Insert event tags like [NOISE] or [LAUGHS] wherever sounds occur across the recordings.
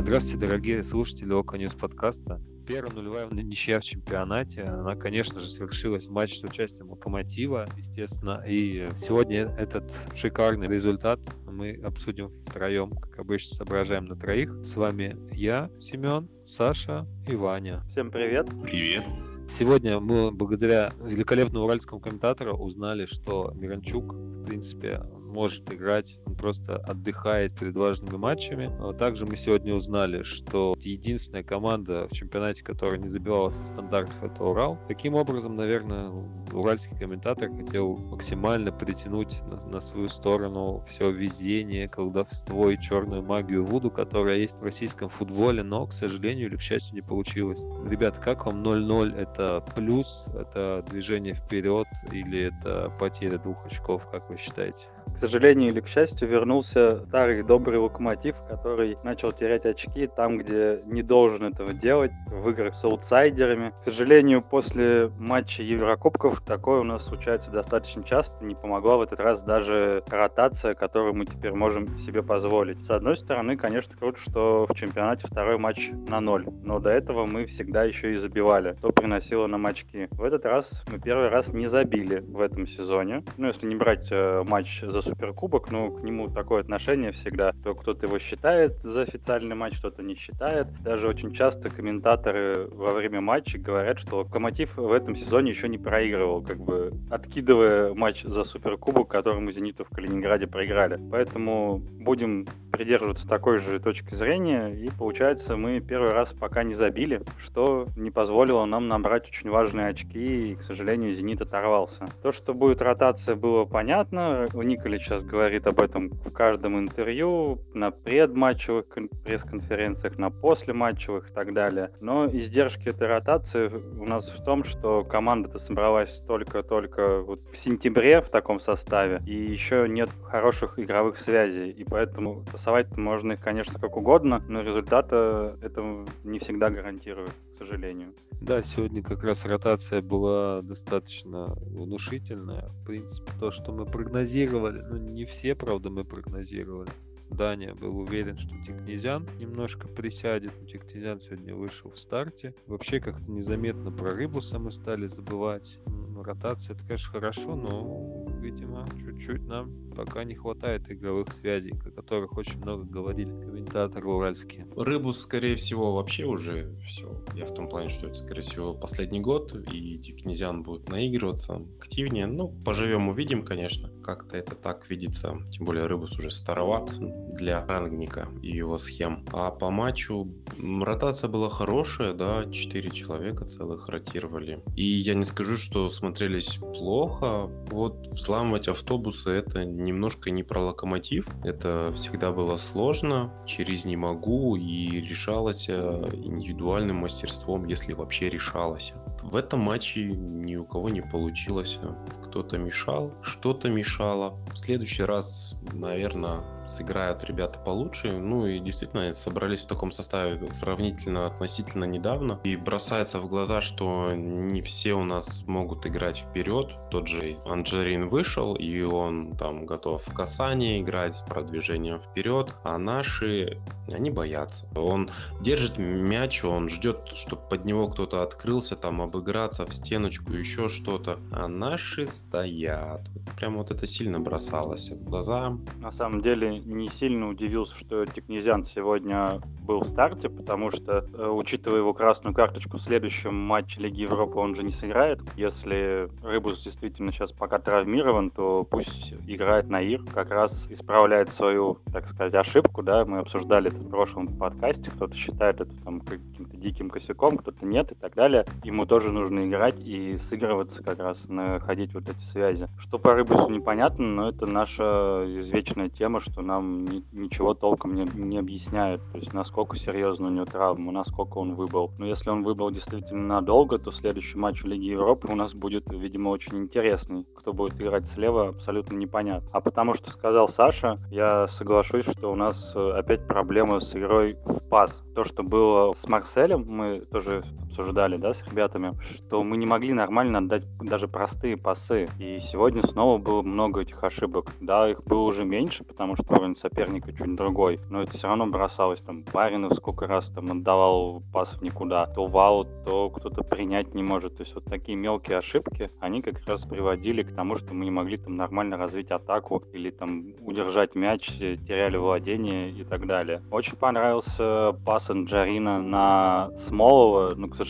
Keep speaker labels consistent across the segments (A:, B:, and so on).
A: Здравствуйте, дорогие слушатели Loko News подкаста. Первая нулевая ничья в чемпионате, она, конечно же, свершилась в матче с участием Локомотива, естественно, и сегодня этот шикарный результат мы обсудим втроем, как обычно, соображаем на троих. С вами я, Семен, Саша и Ваня.
B: Всем привет.
C: Привет.
A: Сегодня мы благодаря великолепному уральскому комментатору узнали, что Миранчук, в принципе, может играть, он просто отдыхает перед важными матчами. А также мы сегодня узнали, что единственная команда в чемпионате, которая не забивала со стандартов, это Урал. Таким образом, наверное, уральский комментатор хотел максимально притянуть на, на свою сторону все везение, колдовство и черную магию Вуду, которая есть в российском футболе, но, к сожалению или к счастью, не получилось. Ребят, как вам 0-0? Это плюс, это движение вперед или это потеря двух очков, как вы считаете?
B: К сожалению или к счастью, вернулся старый добрый локомотив, который начал терять очки там, где не должен этого делать, в играх с аутсайдерами. К сожалению, после матча Еврокубков такое у нас случается достаточно часто. Не помогла в этот раз даже ротация, которую мы теперь можем себе позволить. С одной стороны, конечно, круто, что в чемпионате второй матч на ноль. Но до этого мы всегда еще и забивали, то приносило нам очки. В этот раз мы первый раз не забили в этом сезоне. Ну, если не брать э, матч за суперкубок, но к нему такое отношение всегда. То кто-то его считает за официальный матч, кто-то не считает. Даже очень часто комментаторы во время матча говорят, что Локомотив в этом сезоне еще не проигрывал, как бы откидывая матч за суперкубок, который мы Зениту в Калининграде проиграли. Поэтому будем придерживаться такой же точки зрения, и получается мы первый раз пока не забили, что не позволило нам набрать очень важные очки, и, к сожалению, Зенит оторвался. То, что будет ротация, было понятно. У Николи Иванович сейчас говорит об этом в каждом интервью, на предматчевых пресс-конференциях, на послематчевых и так далее. Но издержки этой ротации у нас в том, что команда-то собралась только-только вот в сентябре в таком составе, и еще нет хороших игровых связей, и поэтому тасовать можно их, конечно, как угодно, но результата это не всегда гарантирует к сожалению.
A: Да, сегодня как раз ротация была достаточно внушительная. В принципе, то, что мы прогнозировали, ну не все, правда, мы прогнозировали. Даня был уверен, что Тикнезян немножко присядет. Но Тикнезян сегодня вышел в старте. Вообще как-то незаметно про Рыбуса мы стали забывать. Ротация, это, конечно, хорошо, но, видимо, чуть-чуть нам пока не хватает игровых связей, о которых очень много говорили комментаторы уральские.
C: Рыбус, скорее всего, вообще уже все. Я в том плане, что это, скорее всего, последний год, и Тикнезян будет наигрываться активнее. Ну, поживем, увидим, конечно. Как-то это так видится. Тем более Рыбус уже староват для рангника и его схем. А по матчу ротация была хорошая, да, 4 человека целых ротировали. И я не скажу, что смотрелись плохо. Вот взламывать автобусы это немножко не про локомотив. Это всегда было сложно, через не могу и решалось э, индивидуальным мастерством, если вообще решалось. В этом матче ни у кого не получилось. Кто-то мешал, что-то мешало. В следующий раз, наверное, сыграют ребята получше. Ну и действительно собрались в таком составе сравнительно относительно недавно. И бросается в глаза, что не все у нас могут играть вперед. Тот же Анджерин вышел, и он там готов в касание играть с продвижением вперед. А наши, они боятся. Он держит мяч, он ждет, чтобы под него кто-то открылся, там обыграться в стеночку, еще что-то. А наши стоят. Прям вот это сильно бросалось в глаза.
B: На самом деле не сильно удивился, что Тикнезян сегодня был в старте, потому что, э, учитывая его красную карточку в следующем матче Лиги Европы, он же не сыграет. Если Рыбус действительно сейчас пока травмирован, то пусть играет Наир, как раз исправляет свою, так сказать, ошибку, да, мы обсуждали это в прошлом подкасте, кто-то считает это там каким-то диким косяком, кто-то нет и так далее. Ему тоже нужно играть и сыгрываться как раз, находить вот эти связи. Что по Рыбусу непонятно, но это наша извечная тема, что нам ни, ничего толком не, не объясняют, то есть насколько серьезно у него травма, насколько он выбыл. Но если он выбыл действительно надолго, то следующий матч в Лиге Европы у нас будет, видимо, очень интересный. Кто будет играть слева, абсолютно непонятно. А потому что сказал Саша, я соглашусь, что у нас э, опять проблемы с игрой в пас. То, что было с Марселем, мы тоже обсуждали, да, с ребятами, что мы не могли нормально отдать даже простые пасы. И сегодня снова было много этих ошибок. Да, их было уже меньше, потому что уровень соперника чуть другой, но это все равно бросалось. Там Баринов сколько раз там отдавал в никуда. То вау, то кто-то принять не может. То есть вот такие мелкие ошибки, они как раз приводили к тому, что мы не могли там нормально развить атаку или там удержать мяч, теряли владение и так далее. Очень понравился пас Анджарина на Смолова, но, к сожалению,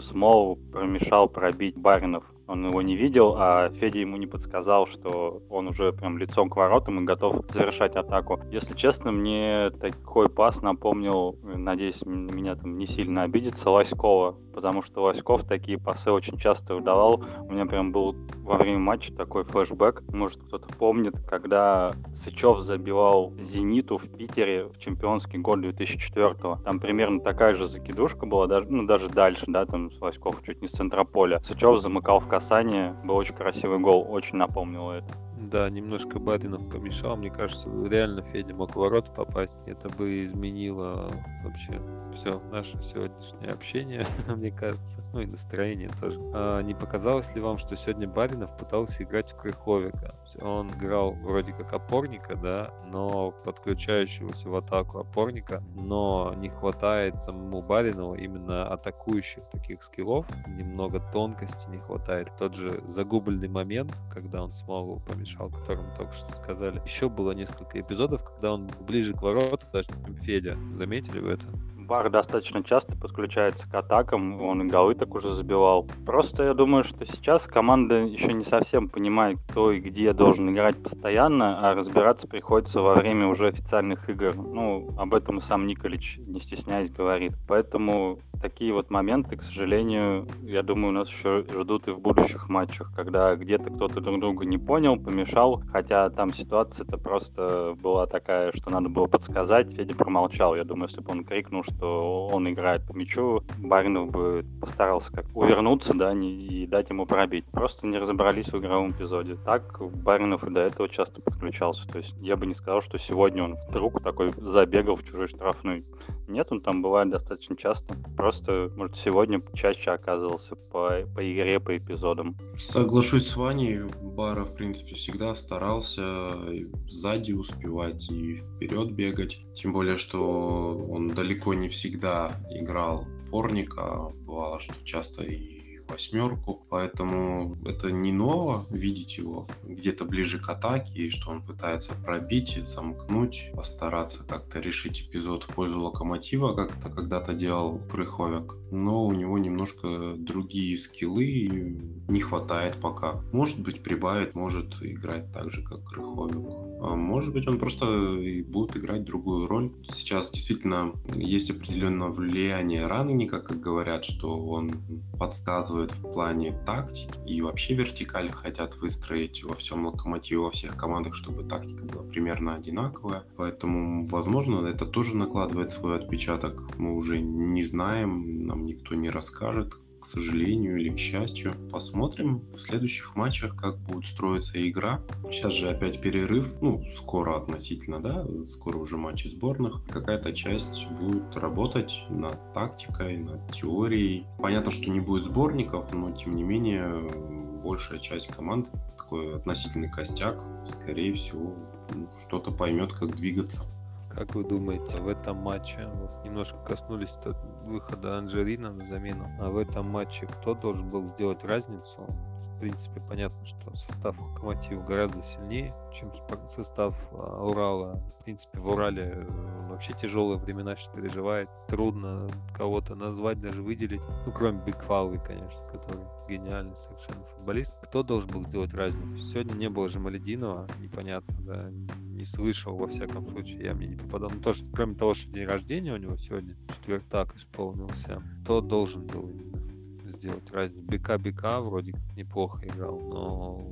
B: Смолов промешал пробить Баринов он его не видел, а Федя ему не подсказал, что он уже прям лицом к воротам и готов завершать атаку. Если честно, мне такой пас напомнил, надеюсь, меня там не сильно обидится, Лоськова, потому что Лоськов такие пасы очень часто выдавал. У меня прям был во время матча такой флешбэк, может кто-то помнит, когда Сычев забивал «Зениту» в Питере в чемпионский год 2004 -го. Там примерно такая же закидушка была, даже, ну, даже дальше, да, там Лоськов чуть не с центра поля. Сычев замыкал в касание. Был очень красивый гол, очень напомнило это.
A: Да, немножко Баринов помешал. Мне кажется, реально Федя мог ворот попасть. Это бы изменило вообще все наше сегодняшнее общение, [LAUGHS] мне кажется. Ну и настроение тоже. А не показалось ли вам, что сегодня Баринов пытался играть в Крыховика? Он играл вроде как опорника, да, но подключающегося в атаку опорника, но не хватает самому Баринову именно атакующих таких скиллов. Немного тонкости не хватает. Тот же загубленный момент, когда он смог помешал о котором только что сказали. Еще было несколько эпизодов, когда он ближе к вороту, даже чем Федя. Заметили вы это?
B: Бар достаточно часто подключается к атакам, он и голы так уже забивал. Просто я думаю, что сейчас команда еще не совсем понимает, кто и где должен играть постоянно, а разбираться приходится во время уже официальных игр. Ну, об этом и сам Николич, не стесняясь, говорит. Поэтому такие вот моменты, к сожалению, я думаю, нас еще ждут и в будущих матчах, когда где-то кто-то друг друга не понял, помешал, хотя там ситуация-то просто была такая, что надо было подсказать, Федя промолчал. Я думаю, если бы он крикнул, что он играет по мячу, Баринов бы постарался как увернуться, да, не, и дать ему пробить. Просто не разобрались в игровом эпизоде. Так Баринов и до этого часто подключался. То есть я бы не сказал, что сегодня он вдруг такой забегал в чужой штрафной. Нет, он там бывает достаточно часто. Просто, может, сегодня чаще оказывался по, по игре, по эпизодам.
C: Соглашусь с Ваней. Бара, в принципе, всегда старался сзади успевать и вперед бегать. Тем более, что он далеко не всегда играл порника. Бывало, что часто и восьмерку, поэтому это не ново видеть его где-то ближе к атаке, и что он пытается пробить, замкнуть, постараться как-то решить эпизод в пользу локомотива, как это когда-то делал Крыховик. Но у него немножко другие скиллы, и не хватает пока. Может быть, прибавит, может играть так же, как Крыховик. А может быть, он просто будет играть другую роль. Сейчас действительно есть определенное влияние Рангника, как говорят, что он подсказывает в плане тактики и вообще вертикаль хотят выстроить во всем локомотиве, во всех командах, чтобы тактика была примерно одинаковая. Поэтому, возможно, это тоже накладывает свой отпечаток. Мы уже не знаем, нам никто не расскажет, к сожалению или к счастью. Посмотрим в следующих матчах, как будет строиться игра. Сейчас же опять перерыв, ну, скоро относительно, да, скоро уже матчи сборных. Какая-то часть будет работать над тактикой, над теорией. Понятно, что не будет сборников, но тем не менее большая часть команд, такой относительный костяк, скорее всего, ну, что-то поймет, как двигаться.
A: Как вы думаете, в этом матче, вот немножко коснулись выхода Анжелина на замену, а в этом матче кто должен был сделать разницу? В принципе, понятно, что состав Локомотива гораздо сильнее, чем состав а, Урала. В принципе, в Урале э, вообще тяжелые времена сейчас переживает. Трудно кого-то назвать, даже выделить. Ну, кроме Бигфалвы, конечно, который гениальный совершенно футболист. Кто должен был сделать разницу? Сегодня не было же Малединова, непонятно, да, не слышал, во всяком случае, я мне не попадал. Ну, то, что, кроме того, что день рождения у него сегодня, четвертак исполнился, кто должен был сделать разницу. БК БК вроде как неплохо играл, но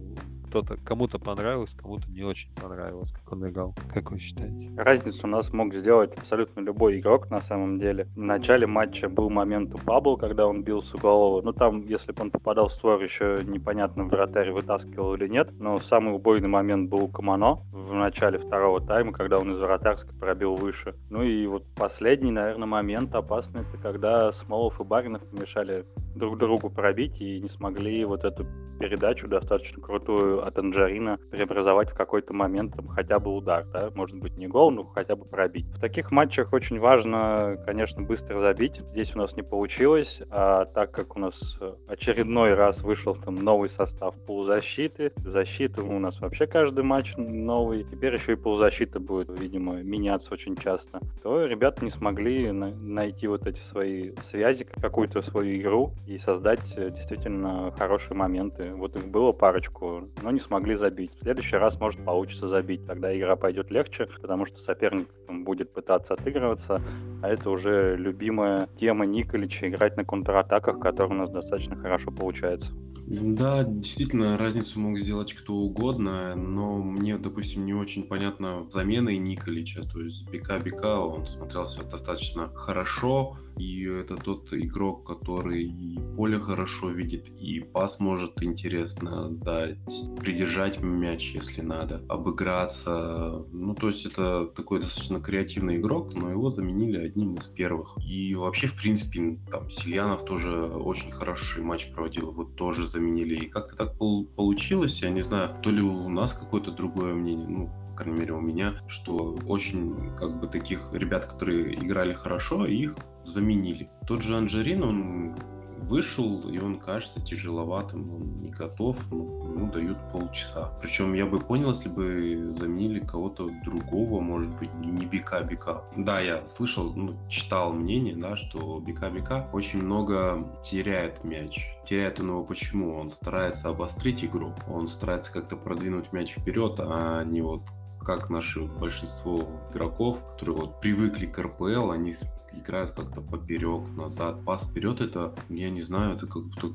A: кто-то, кому-то понравилось, кому-то не очень понравилось, как он играл. Как вы считаете?
B: Разницу у нас мог сделать абсолютно любой игрок на самом деле. В начале матча был момент у Пабло, когда он бил с углового. Ну там, если бы он попадал в створ, еще непонятно, вратарь вытаскивал или нет. Но самый убойный момент был у Камано в начале второго тайма, когда он из вратарской пробил выше. Ну и вот последний, наверное, момент опасный, это когда Смолов и Баринов помешали друг другу пробить и не смогли вот эту передачу достаточно крутую от Анджарина преобразовать в какой-то момент там, хотя бы удар, да, может быть не гол, но хотя бы пробить. В таких матчах очень важно, конечно, быстро забить. Здесь у нас не получилось, а так как у нас очередной раз вышел там новый состав полузащиты, защита у нас вообще каждый матч новый, теперь еще и полузащита будет, видимо, меняться очень часто, то ребята не смогли на- найти вот эти свои связи, какую-то свою игру и создать э, действительно хорошие моменты. Вот их было парочку, но не смогли забить. В следующий раз, может, получится забить. Тогда игра пойдет легче, потому что соперник будет пытаться отыгрываться, а это уже любимая тема Николича играть на контратаках, которая у нас достаточно хорошо получается.
C: Да, действительно, разницу мог сделать кто угодно, но мне, допустим, не очень понятна замена Николича. То есть Бека Бека, он смотрелся достаточно хорошо, и это тот игрок, который и поле хорошо видит, и пас может интересно дать, придержать мяч, если надо, обыграться. Ну, то есть это такой достаточно креативный игрок, но его заменили одним из первых. И вообще, в принципе, там Сильянов тоже очень хороший матч проводил, вот тоже заменили. И как-то так пол- получилось, я не знаю, то ли у нас какое-то другое мнение, ну, крайней мере, у меня, что очень, как бы, таких ребят, которые играли хорошо, их заменили. Тот же Анжерин, он вышел, и он кажется тяжеловатым, он не готов, ну, ему дают полчаса. Причем я бы понял, если бы заменили кого-то другого, может быть, не Бика Бика. Да, я слышал, ну, читал мнение, да, что Бика Бика очень много теряет мяч. Теряет он его почему? Он старается обострить игру, он старается как-то продвинуть мяч вперед, а не вот как наше большинство игроков, которые вот привыкли к РПЛ, они играют как-то поперек, назад. Пас вперед это, я не знаю, это как будто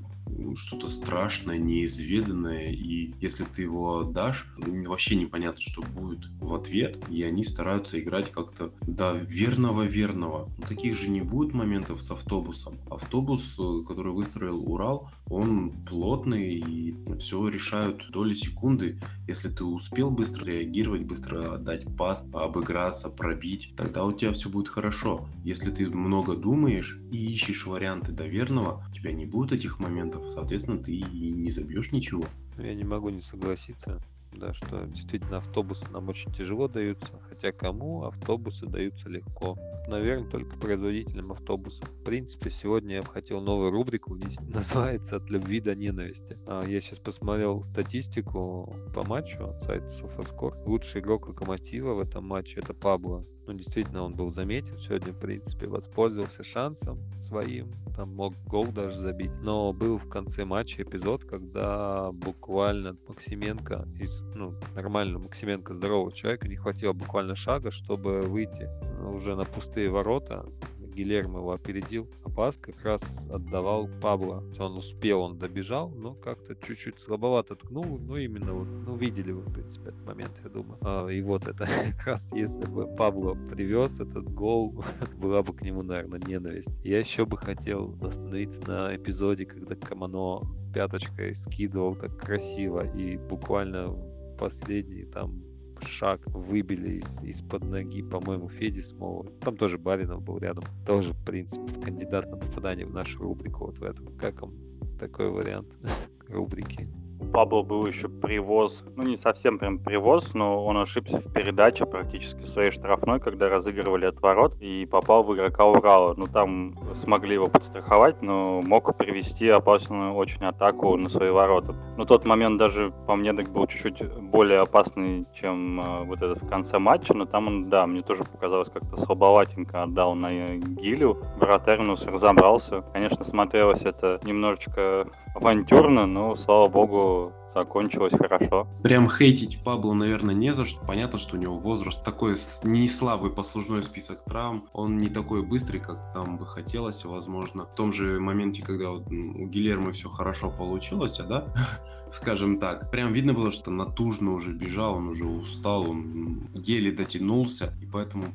C: что-то страшное, неизведанное, и если ты его отдашь, вообще непонятно, что будет в ответ, и они стараются играть как-то до верного-верного. Но таких же не будет моментов с автобусом. Автобус, который выстроил Урал, он плотный, и все решают доли секунды. Если ты успел быстро реагировать, быстро отдать пас, обыграться, пробить, тогда у тебя все будет хорошо. Если ты много думаешь и ищешь варианты до верного, у тебя не будет этих моментов, соответственно, ты и не забьешь ничего.
A: Я не могу не согласиться, да, что действительно автобусы нам очень тяжело даются, хотя кому автобусы даются легко. Наверное, только производителям автобусов. В принципе, сегодня я бы хотел новую рубрику внести, [LAUGHS] называется «От любви до ненависти». А, Я сейчас посмотрел статистику по матчу от сайта SofaScore. Лучший игрок Локомотива в этом матче это Пабло. Ну, действительно, он был заметен сегодня, в принципе, воспользовался шансом своим, там мог гол даже забить. Но был в конце матча эпизод, когда буквально Максименко, из, ну, нормально Максименко здорового человека, не хватило буквально шага, чтобы выйти уже на пустые ворота. Гилермо его опередил, а пас как раз отдавал Пабло. Он успел, он добежал, но как-то чуть-чуть слабовато ткнул. Ну, именно вот, ну, видели вы, в принципе, этот момент, я думаю. А, и вот это [LAUGHS] как раз, если бы Пабло привез этот гол, [LAUGHS] была бы к нему, наверное, ненависть. Я еще бы хотел остановиться на эпизоде, когда Камано пяточкой скидывал так красиво и буквально последний там шаг выбили из, из-под ноги, по-моему, Феди Смолова. Там тоже Баринов был рядом. Тоже, в принципе, кандидат на попадание в нашу рубрику вот в этом. Как вам такой вариант [LAUGHS] рубрики?
B: Пабло был еще привоз, ну не совсем прям привоз, но он ошибся в передаче практически в своей штрафной, когда разыгрывали от ворот и попал в игрока Урала. Ну там смогли его подстраховать, но мог привести опасную очень атаку на свои ворота. Но тот момент даже по мне так был чуть-чуть более опасный, чем э, вот этот в конце матча, но там он, да, мне тоже показалось как-то слабоватенько отдал на Гилю. Вратарь разобрался. Конечно, смотрелось это немножечко авантюрно, но, слава богу, 또 закончилось хорошо.
C: Прям хейтить Пабло, наверное, не за что. Понятно, что у него возраст такой не слабый послужной список травм. Он не такой быстрый, как там бы хотелось, возможно. В том же моменте, когда вот у Гильермо все хорошо получилось, а да, [LAUGHS] скажем так. Прям видно было, что натужно уже бежал, он уже устал, он еле дотянулся, и поэтому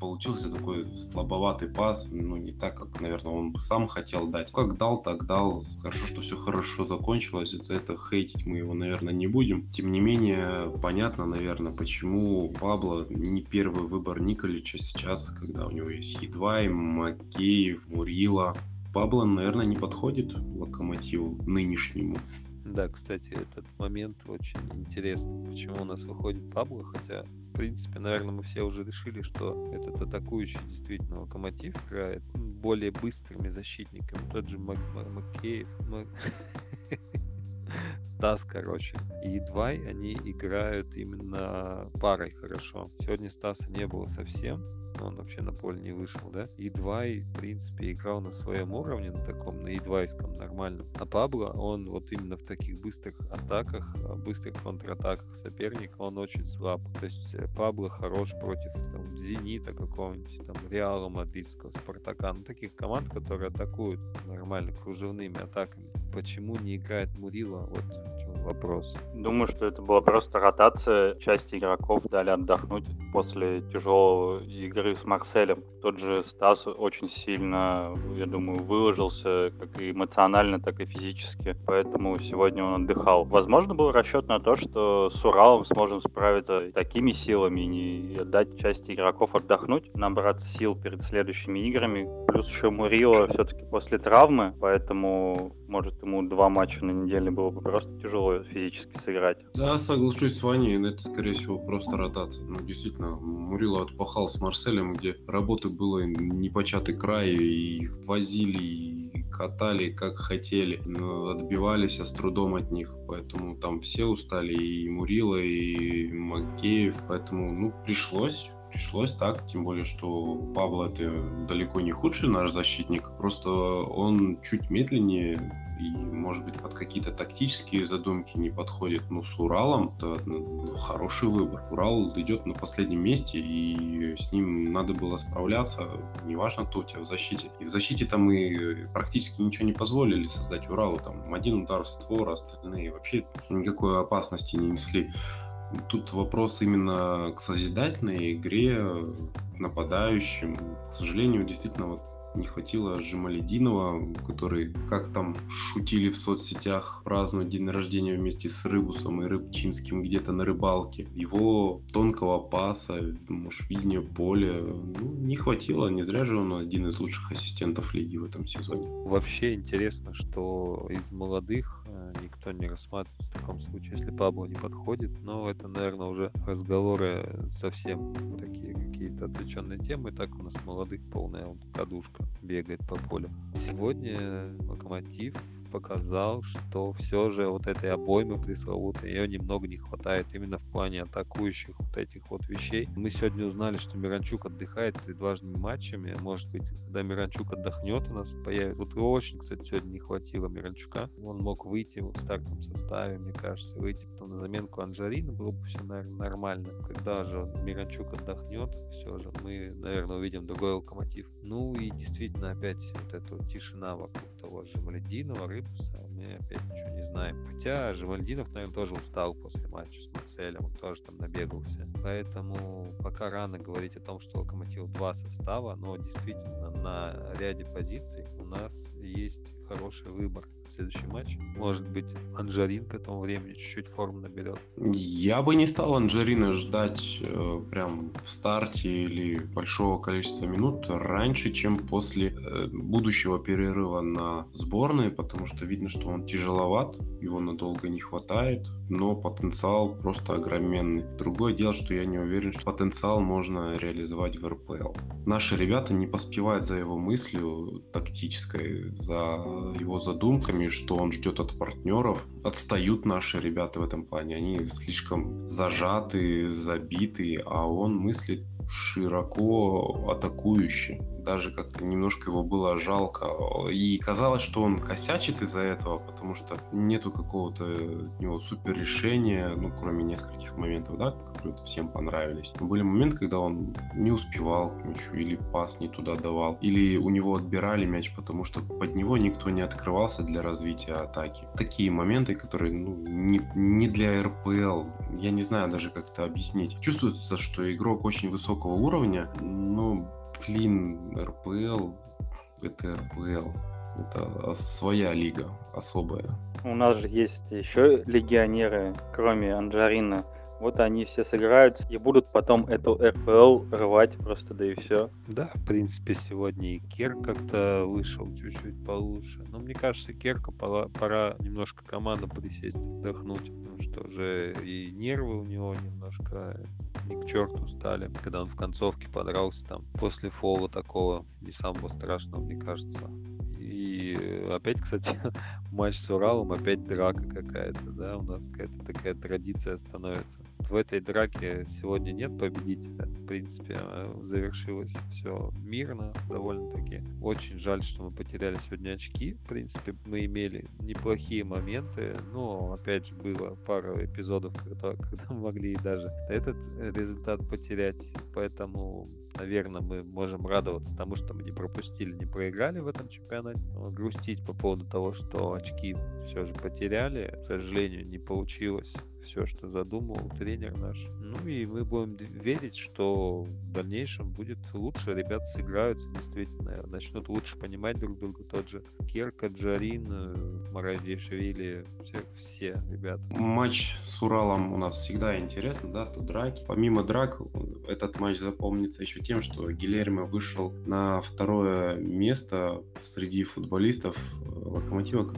C: получился такой слабоватый пас, ну, не так, как, наверное, он сам хотел дать. Как дал, так дал. Хорошо, что все хорошо закончилось, за это хейтить мы его, наверное, не будем. Тем не менее, понятно, наверное, почему Пабло не первый выбор Николича сейчас, когда у него есть Едвай, Макеев, Мурила. Пабло, наверное, не подходит локомотиву нынешнему.
A: Да, кстати, этот момент очень интересный. Почему у нас выходит Пабло, хотя, в принципе, наверное, мы все уже решили, что этот атакующий действительно локомотив играет более быстрыми защитниками. Тот же Мак Макеев, Мак... [LAUGHS] Стас, короче, и Двай, они играют именно парой хорошо. Сегодня Стаса не было совсем, он вообще на поле не вышел, да. И Двай, в принципе, играл на своем уровне, на таком, на едвайском нормальном. А Пабло, он вот именно в таких быстрых атаках, а, быстрых контратаках соперника, он очень слаб. То есть э, Пабло хорош против там, Зенита какого-нибудь, там, Реала Мадридского, Спартака, ну, таких команд, которые атакуют нормально кружевными атаками. Почему не играет Мурила? Вот вопрос.
B: Думаю, что это была просто ротация. Часть игроков дали отдохнуть после тяжелой игры с Марселем. Тот же Стас очень сильно, я думаю, выложился как и эмоционально, так и физически. Поэтому сегодня он отдыхал. Возможно, был расчет на то, что с Уралом сможем справиться такими силами и дать части игроков отдохнуть, набраться сил перед следующими играми. Плюс еще Мурила все-таки после травмы, поэтому может ему два матча на неделе было бы просто тяжело физически сыграть.
C: Да, соглашусь с Ваней, это, скорее всего, просто ротация. Ну, действительно, Мурило отпахал с Марселем, где работы было непочатый край, и их возили, и катали как хотели, но отбивались, а с трудом от них, поэтому там все устали, и Мурила, и Макеев, поэтому, ну, пришлось пришлось так, тем более, что Пабло это далеко не худший наш защитник, просто он чуть медленнее и, может быть, под какие-то тактические задумки не подходит, но с Уралом это ну, хороший выбор. Урал идет на последнем месте, и с ним надо было справляться, неважно, кто у тебя в защите. И в защите там мы практически ничего не позволили создать Уралу, там один удар в створ, остальные вообще никакой опасности не несли. Тут вопрос именно к созидательной игре, к нападающим. К сожалению, действительно, вот не хватило Жемалединова, который, как там шутили в соцсетях, празднует день рождения вместе с Рыбусом и Рыбчинским где-то на рыбалке. Его тонкого паса, может, видения поля, ну, не хватило. Не зря же он один из лучших ассистентов лиги в этом сезоне.
A: Вообще интересно, что из молодых никто не рассматривает в таком случае, если Пабло не подходит. Но это, наверное, уже разговоры совсем такие какие-то отвлеченные темы. Так у нас молодых полная кадушка бегает по полю. Сегодня Локомотив показал, что все же вот этой обоймы пресловутой, ее немного не хватает именно в плане атакующих вот этих вот вещей. Мы сегодня узнали, что Миранчук отдыхает перед важными матчами. Может быть, когда Миранчук отдохнет, у нас появится... Вот очень, кстати, сегодня не хватило Миранчука. Он мог выйти в стартовом составе, мне кажется, выйти потом на заменку Анжарина, было бы все, наверное, нормально. Когда же Миранчук отдохнет, все же мы, наверное, увидим другой локомотив. Ну и действительно опять вот эта тишина вокруг того же Малединова, Рыбуса, мы опять ничего не знаем. Хотя Жемальдинов, наверное, тоже устал после матча с Марселем, он тоже там набегался. Поэтому пока рано говорить о том, что Локомотив два состава, но действительно на ряде позиций у нас есть хороший выбор следующий матч. Может быть, Анжарин к этому времени чуть-чуть форму наберет.
C: Я бы не стал Анжарина ждать э, прям в старте или большого количества минут раньше, чем после э, будущего перерыва на сборные, потому что видно, что он тяжеловат, его надолго не хватает, но потенциал просто огроменный. Другое дело, что я не уверен, что потенциал можно реализовать в РПЛ. Наши ребята не поспевают за его мыслью тактической, за его задумками, плане, что он ждет от партнеров. Отстают наши ребята в этом плане. Они слишком зажаты, забиты, а он мыслит широко атакующе даже как-то немножко его было жалко. И казалось, что он косячит из-за этого, потому что нету какого-то у него супер решения, ну, кроме нескольких моментов, да, которые всем понравились. Но были моменты, когда он не успевал к мячу, или пас не туда давал, или у него отбирали мяч, потому что под него никто не открывался для развития атаки. Такие моменты, которые ну, не, не для РПЛ. Я не знаю даже, как это объяснить. Чувствуется, что игрок очень высокого уровня, но, блин, РПЛ это РПЛ. Это своя лига, особая.
B: У нас же есть еще легионеры, кроме Анджарина. Вот они все сыграются и будут потом эту РПЛ рвать просто, да и все.
A: Да, в принципе, сегодня и Кер как-то вышел чуть-чуть получше. Но мне кажется, Керка пора, пора немножко команду присесть, отдохнуть, потому что уже и нервы у него немножко не к черту стали, когда он в концовке подрался там после фола такого не самого страшного, мне кажется. И опять, кстати, [LAUGHS] матч с Уралом, опять драка какая-то, да, у нас какая-то такая традиция становится. В этой драке сегодня нет победителя. В принципе, э, завершилось все мирно довольно-таки. Очень жаль, что мы потеряли сегодня очки. В принципе, мы имели неплохие моменты, но, опять же, было пару эпизодов, когда, [LAUGHS] когда могли даже этот результат потерять. Поэтому наверное, мы можем радоваться тому, что мы не пропустили, не проиграли в этом чемпионате. Но грустить по поводу того, что очки все же потеряли, к сожалению, не получилось все, что задумал тренер наш. Ну и мы будем верить, что в дальнейшем будет лучше, ребята сыграются действительно, начнут лучше понимать друг друга. Тот же Керка, Джарин, э, Марадишвили, все, все ребята.
C: Матч с Уралом у нас всегда интересно, да, тут драки. Помимо драк, этот матч запомнится еще тем, что Гильермо вышел на второе место среди футболистов э, Локомотива,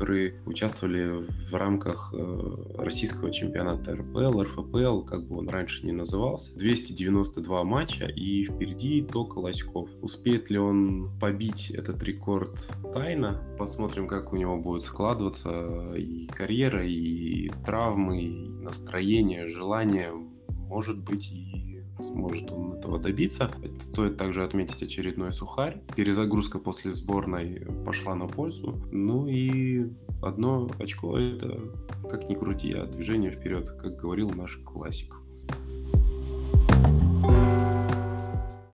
C: которые участвовали в рамках э, российского чемпионата РПЛ, РФПЛ, как бы он раньше не назывался. 292 матча и впереди только Лоськов. Успеет ли он побить этот рекорд тайно? Посмотрим, как у него будет складываться и карьера, и травмы, и настроение, желание. Может быть, и сможет он этого добиться. Стоит также отметить очередной сухарь. Перезагрузка после сборной пошла на пользу. Ну и одно очко это, как ни крути, а движение вперед, как говорил наш классик.